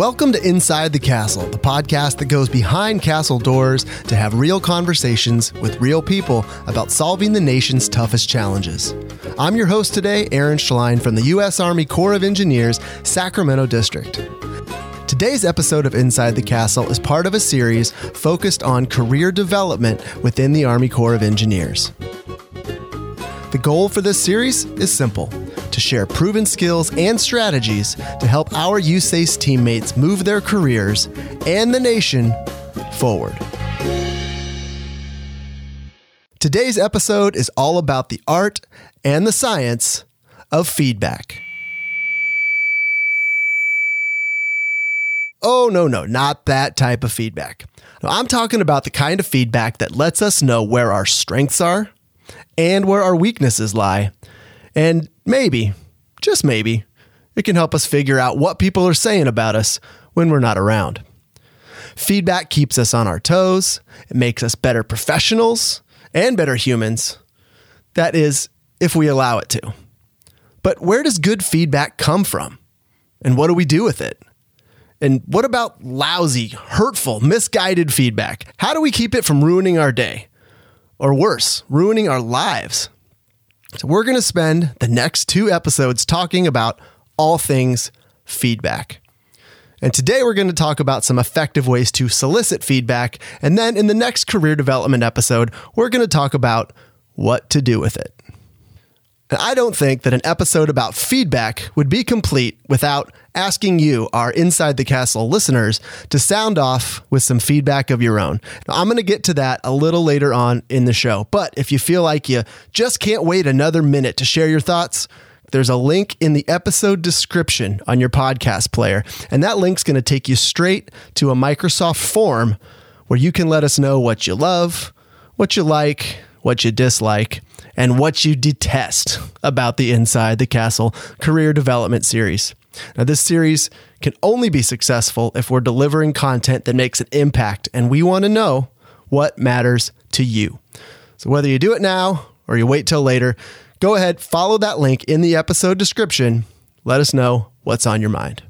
Welcome to Inside the Castle, the podcast that goes behind castle doors to have real conversations with real people about solving the nation's toughest challenges. I'm your host today, Aaron Schlein from the U.S. Army Corps of Engineers, Sacramento District. Today's episode of Inside the Castle is part of a series focused on career development within the Army Corps of Engineers. The goal for this series is simple to share proven skills and strategies to help our USACE teammates move their careers and the nation forward. Today's episode is all about the art and the science of feedback. Oh, no, no, not that type of feedback. No, I'm talking about the kind of feedback that lets us know where our strengths are and where our weaknesses lie. And maybe, just maybe, it can help us figure out what people are saying about us when we're not around. Feedback keeps us on our toes, it makes us better professionals and better humans. That is, if we allow it to. But where does good feedback come from? And what do we do with it? And what about lousy, hurtful, misguided feedback? How do we keep it from ruining our day? Or worse, ruining our lives? So, we're going to spend the next two episodes talking about all things feedback. And today we're going to talk about some effective ways to solicit feedback. And then in the next career development episode, we're going to talk about what to do with it. And I don't think that an episode about feedback would be complete without asking you, our Inside the Castle listeners, to sound off with some feedback of your own. Now, I'm going to get to that a little later on in the show. But if you feel like you just can't wait another minute to share your thoughts, there's a link in the episode description on your podcast player. And that link's going to take you straight to a Microsoft form where you can let us know what you love, what you like, what you dislike and what you detest about the Inside the Castle Career Development Series. Now, this series can only be successful if we're delivering content that makes an impact, and we want to know what matters to you. So, whether you do it now or you wait till later, go ahead, follow that link in the episode description. Let us know what's on your mind.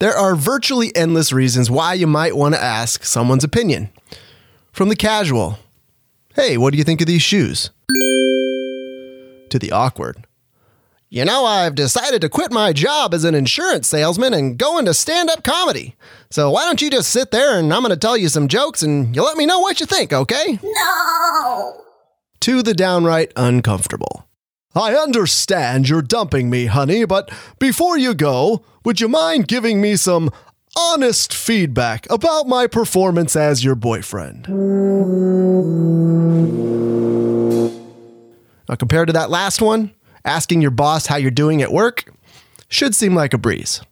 There are virtually endless reasons why you might want to ask someone's opinion. From the casual, hey, what do you think of these shoes? To the awkward, you know, I've decided to quit my job as an insurance salesman and go into stand up comedy. So why don't you just sit there and I'm going to tell you some jokes and you let me know what you think, okay? No! To the downright uncomfortable. I understand you're dumping me, honey, but before you go, would you mind giving me some honest feedback about my performance as your boyfriend. Now, compared to that last one, asking your boss how you're doing at work should seem like a breeze.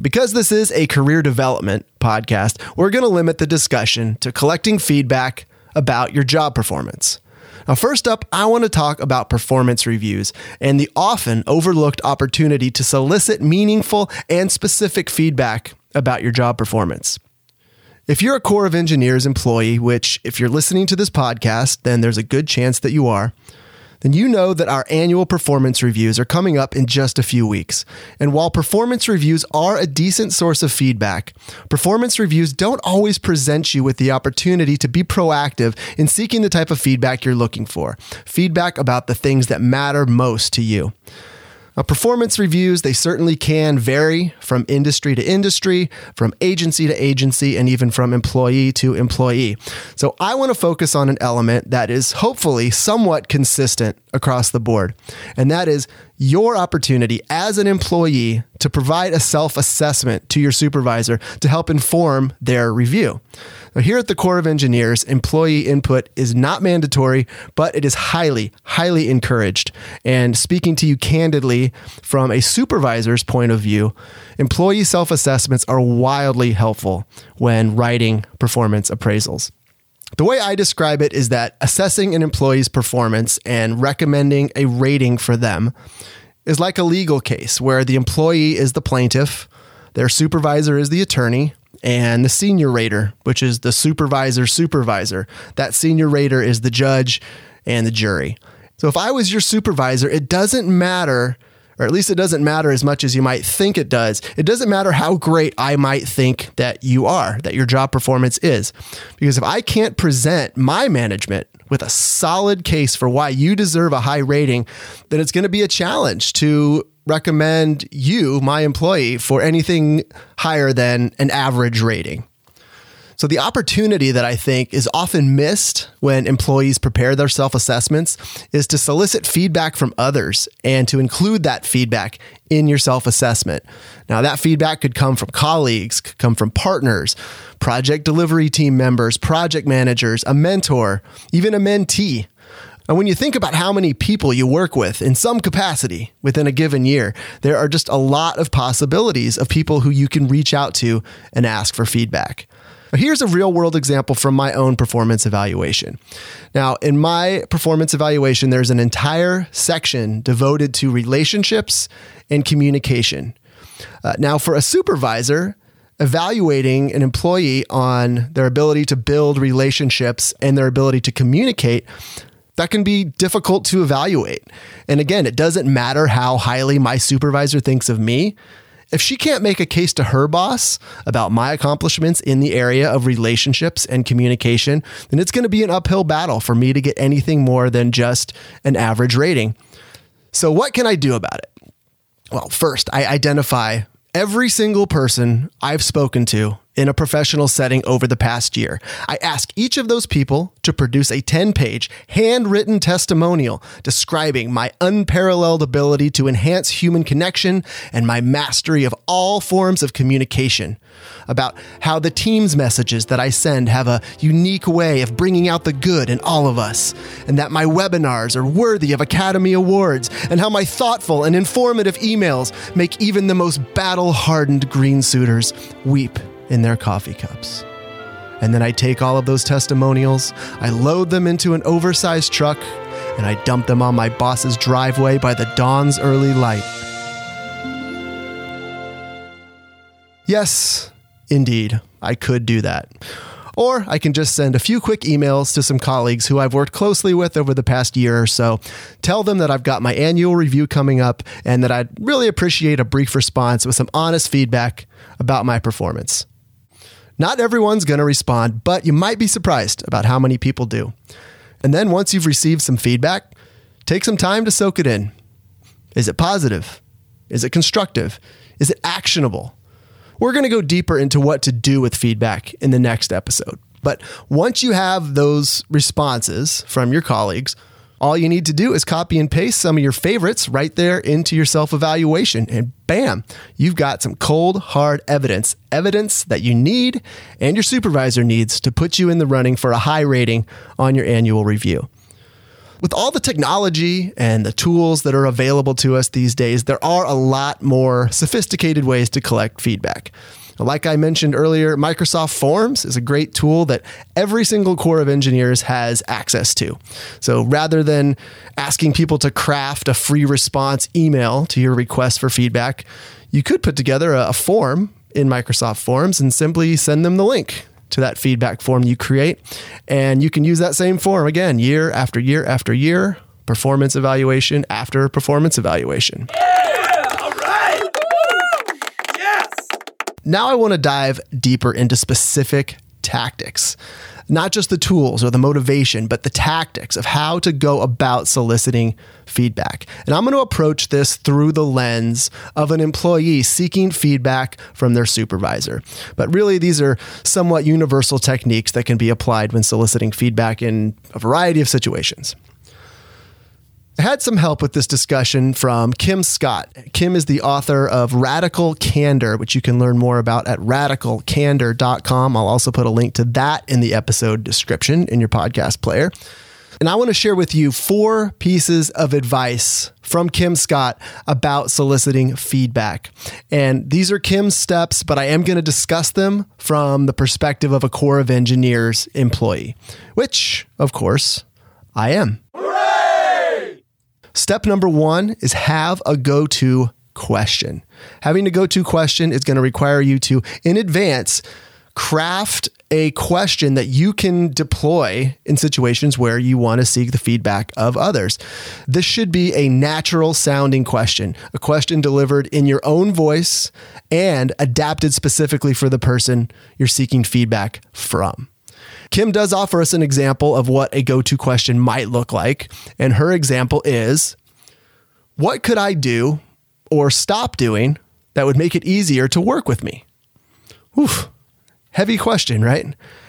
Because this is a career development podcast, we're going to limit the discussion to collecting feedback about your job performance. Now, first up, I want to talk about performance reviews and the often overlooked opportunity to solicit meaningful and specific feedback about your job performance. If you're a Corps of Engineers employee, which, if you're listening to this podcast, then there's a good chance that you are, then you know that our annual performance reviews are coming up in just a few weeks. And while performance reviews are a decent source of feedback, performance reviews don't always present you with the opportunity to be proactive in seeking the type of feedback you're looking for feedback about the things that matter most to you. Now, performance reviews, they certainly can vary from industry to industry, from agency to agency, and even from employee to employee. So, I want to focus on an element that is hopefully somewhat consistent across the board, and that is your opportunity as an employee to provide a self assessment to your supervisor to help inform their review. Now, here at the Corps of Engineers, employee input is not mandatory, but it is highly, highly encouraged. And speaking to you candidly from a supervisor's point of view, employee self assessments are wildly helpful when writing performance appraisals. The way I describe it is that assessing an employee's performance and recommending a rating for them is like a legal case where the employee is the plaintiff, their supervisor is the attorney, and the senior rater, which is the supervisor supervisor. That senior rater is the judge and the jury. So if I was your supervisor, it doesn't matter or at least it doesn't matter as much as you might think it does. It doesn't matter how great I might think that you are, that your job performance is. Because if I can't present my management with a solid case for why you deserve a high rating, then it's going to be a challenge to recommend you, my employee, for anything higher than an average rating. So, the opportunity that I think is often missed when employees prepare their self assessments is to solicit feedback from others and to include that feedback in your self assessment. Now, that feedback could come from colleagues, could come from partners, project delivery team members, project managers, a mentor, even a mentee. And when you think about how many people you work with in some capacity within a given year, there are just a lot of possibilities of people who you can reach out to and ask for feedback. Here's a real world example from my own performance evaluation. Now, in my performance evaluation, there's an entire section devoted to relationships and communication. Uh, now, for a supervisor, evaluating an employee on their ability to build relationships and their ability to communicate that can be difficult to evaluate. And again, it doesn't matter how highly my supervisor thinks of me. If she can't make a case to her boss about my accomplishments in the area of relationships and communication, then it's going to be an uphill battle for me to get anything more than just an average rating. So, what can I do about it? Well, first, I identify every single person I've spoken to in a professional setting over the past year. I ask each of those people to produce a 10 page handwritten testimonial describing my unparalleled ability to enhance human connection and my mastery of all forms of communication. About how the team's messages that I send have a unique way of bringing out the good in all of us, and that my webinars are worthy of Academy Awards, and how my thoughtful and informative emails make even the most battle hardened green suiters weep in their coffee cups. And then I take all of those testimonials, I load them into an oversized truck, and I dump them on my boss's driveway by the dawn's early light. Yes, indeed, I could do that. Or I can just send a few quick emails to some colleagues who I've worked closely with over the past year or so, tell them that I've got my annual review coming up and that I'd really appreciate a brief response with some honest feedback about my performance. Not everyone's going to respond, but you might be surprised about how many people do. And then once you've received some feedback, take some time to soak it in. Is it positive? Is it constructive? Is it actionable? We're going to go deeper into what to do with feedback in the next episode. But once you have those responses from your colleagues, all you need to do is copy and paste some of your favorites right there into your self evaluation, and bam, you've got some cold, hard evidence. Evidence that you need and your supervisor needs to put you in the running for a high rating on your annual review. With all the technology and the tools that are available to us these days, there are a lot more sophisticated ways to collect feedback. Like I mentioned earlier, Microsoft Forms is a great tool that every single Corps of Engineers has access to. So rather than asking people to craft a free response email to your request for feedback, you could put together a, form in Microsoft Forms and simply send them the link to that feedback form you create. And you can use that same form again, year after year after year, performance evaluation after performance evaluation. Now I want to dive deeper into specific tactics. Not just the tools or the motivation, but the tactics of how to go about soliciting feedback. And I'm going to approach this through the lens of an employee seeking feedback from their supervisor. But really, these are somewhat universal techniques that can be applied when soliciting feedback in a variety of situations. I had some help with this discussion from Kim Scott. Kim is the author of Radical Candor, which you can learn more about at radicalcandor.com. I'll also put a link to that in the episode description in your podcast player. And I want to share with you four pieces of advice from Kim Scott about soliciting feedback. And these are Kim's steps, but I am going to discuss them from the perspective of a Corps of Engineers employee, which, of course, I am. Step number one is have a go to question. Having a go to question is going to require you to, in advance, craft a question that you can deploy in situations where you want to seek the feedback of others. This should be a natural sounding question, a question delivered in your own voice and adapted specifically for the person you're seeking feedback from. Kim does offer us an example of what a go to question might look like. And her example is What could I do or stop doing that would make it easier to work with me? Oof. Heavy question, right?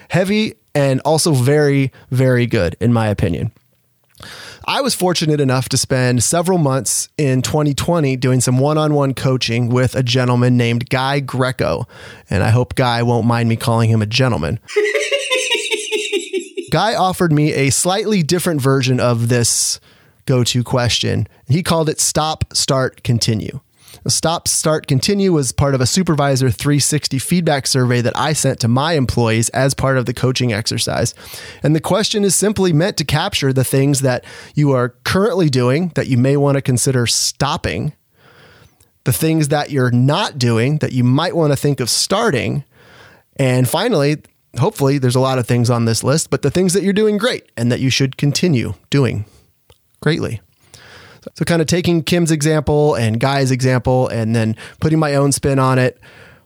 Heavy and also very, very good, in my opinion. I was fortunate enough to spend several months in 2020 doing some one on one coaching with a gentleman named Guy Greco. And I hope Guy won't mind me calling him a gentleman. Guy offered me a slightly different version of this go to question. He called it stop, start, continue. Stop, start, continue was part of a supervisor 360 feedback survey that I sent to my employees as part of the coaching exercise. And the question is simply meant to capture the things that you are currently doing that you may want to consider stopping, the things that you're not doing that you might want to think of starting, and finally, hopefully, there's a lot of things on this list, but the things that you're doing great and that you should continue doing greatly. So, kind of taking Kim's example and Guy's example and then putting my own spin on it.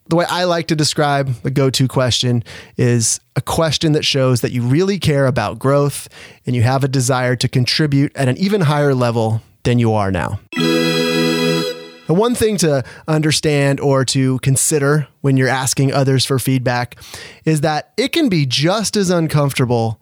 The way I like to describe the go to question is a question that shows that you really care about growth and you have a desire to contribute at an even higher level than you are now. The one thing to understand or to consider when you're asking others for feedback is that it can be just as uncomfortable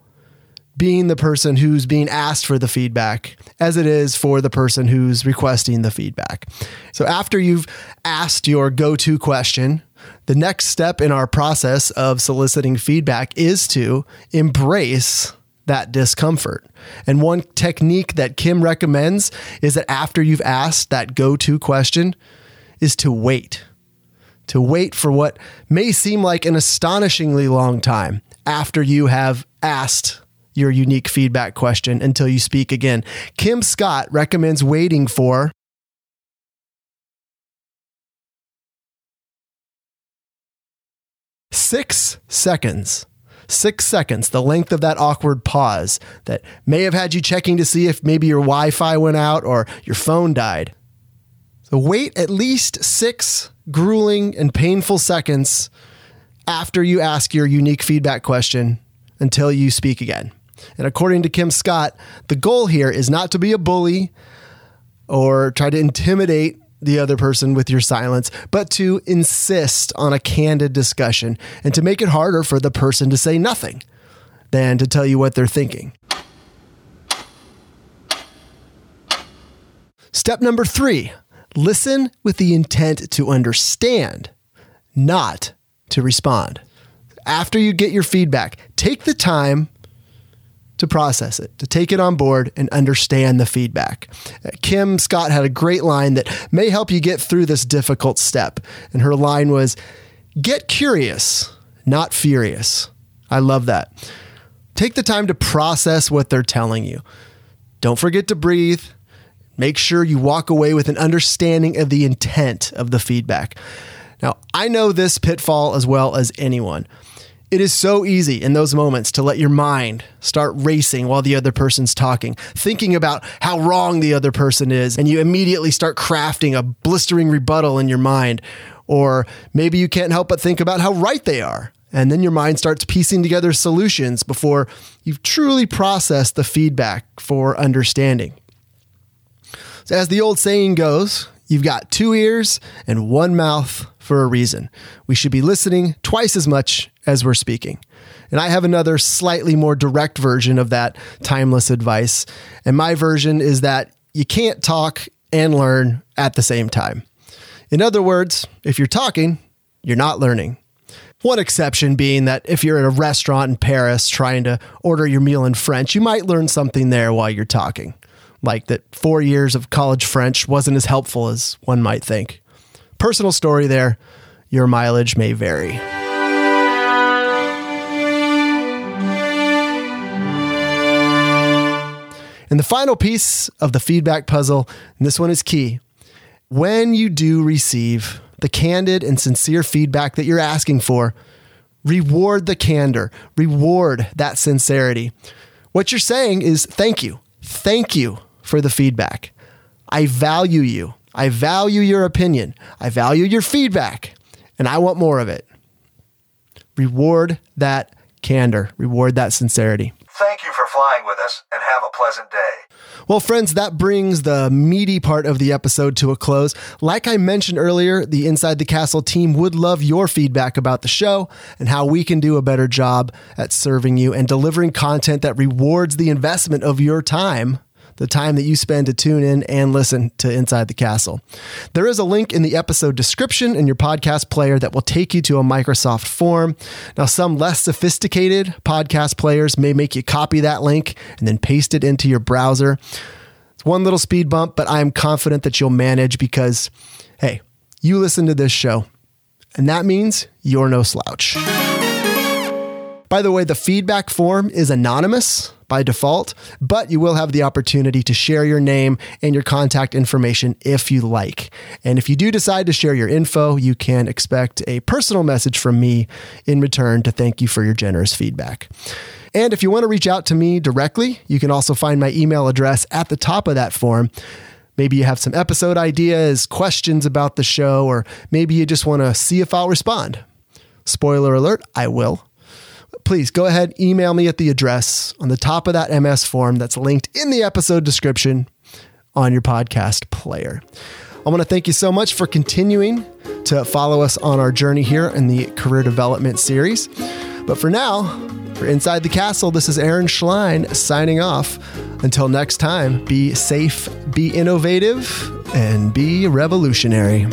being the person who's being asked for the feedback as it is for the person who's requesting the feedback. So after you've asked your go to question, the next step in our process of soliciting feedback is to embrace that discomfort. And one technique that Kim recommends is that after you've asked that go to question, is to wait. To wait for what may seem like an astonishingly long time after you have asked your unique feedback question until you speak again. Kim Scott recommends waiting for six seconds six seconds, the length of that awkward pause that may have had you checking to see if maybe your Wi Fi went out or your phone died. So wait at least six grueling and painful seconds after you ask your unique feedback question until you speak again. And according to Kim Scott, the goal here is not to be a bully or try to intimidate the other person with your silence, but to insist on a candid discussion and to make it harder for the person to say nothing than to tell you what they're thinking. Step number three listen with the intent to understand, not to respond. After you get your feedback, take the time to process it, to take it on board and understand the feedback. Uh, Kim Scott had a great line that may help you get through this difficult step. And her line was get curious, not furious. I love that. Take the time to process what they're telling you. Don't forget to breathe. Make sure you walk away with an understanding of the intent of the feedback. Now, I know this pitfall as well as anyone. It is so easy in those moments to let your mind start racing while the other person's talking, thinking about how wrong the other person is, and you immediately start crafting a blistering rebuttal in your mind. Or maybe you can't help but think about how right they are. And then your mind starts piecing together solutions before you've truly processed the feedback for understanding. So, as the old saying goes, you've got two ears and one mouth for a reason. We should be listening twice as much as we're speaking. And I have another slightly more direct version of that timeless advice. And my version is that you can't talk and learn at the same time. In other words, if you're talking, you're not learning. One exception being that if you're at a restaurant in Paris trying to order your meal in French, you might learn something there while you're talking. Like that four years of college French wasn't as helpful as one might think. Personal story there, your mileage may vary. And the final piece of the feedback puzzle, and this one is key when you do receive the candid and sincere feedback that you're asking for, Reward the candor, reward that sincerity. What you're saying is thank you. Thank you for the feedback. I value you. I value your opinion. I value your feedback, and I want more of it. Reward that candor, reward that sincerity. Thank you flying with us and have a pleasant day. Well, friends, that brings the meaty part of the episode to a close. Like I mentioned earlier, the Inside the Castle team would love your feedback about the show and how we can do a better job at serving you and delivering content that rewards the investment of your time the time that you spend to tune in and listen to Inside the Castle. There is a link in the episode description in your podcast player that will take you to a Microsoft form. Now, some less sophisticated podcast players may make you copy that link and then paste it into your browser. It's one little speed bump, but I'm confident that you'll manage because, hey, you listen to this show, and that means you're no slouch. By the way, the feedback form is anonymous by default, but you will have the opportunity to share your name and your contact information if you like. And if you do decide to share your info, you can expect a personal message from me in return to thank you for your generous feedback. And if you want to reach out to me directly, you can also find my email address at the top of that form. Maybe you have some episode ideas, questions about the show, or maybe you just want to see if I'll respond. Spoiler alert, I will please go ahead, email me at the address on the top of that MS form that's linked in the episode description on your podcast player. I want to thank you so much for continuing to follow us on our journey here in the career development series. But for now, for Inside the Castle, this is Aaron Schlein signing off. Until next time, be safe, be innovative, and be revolutionary.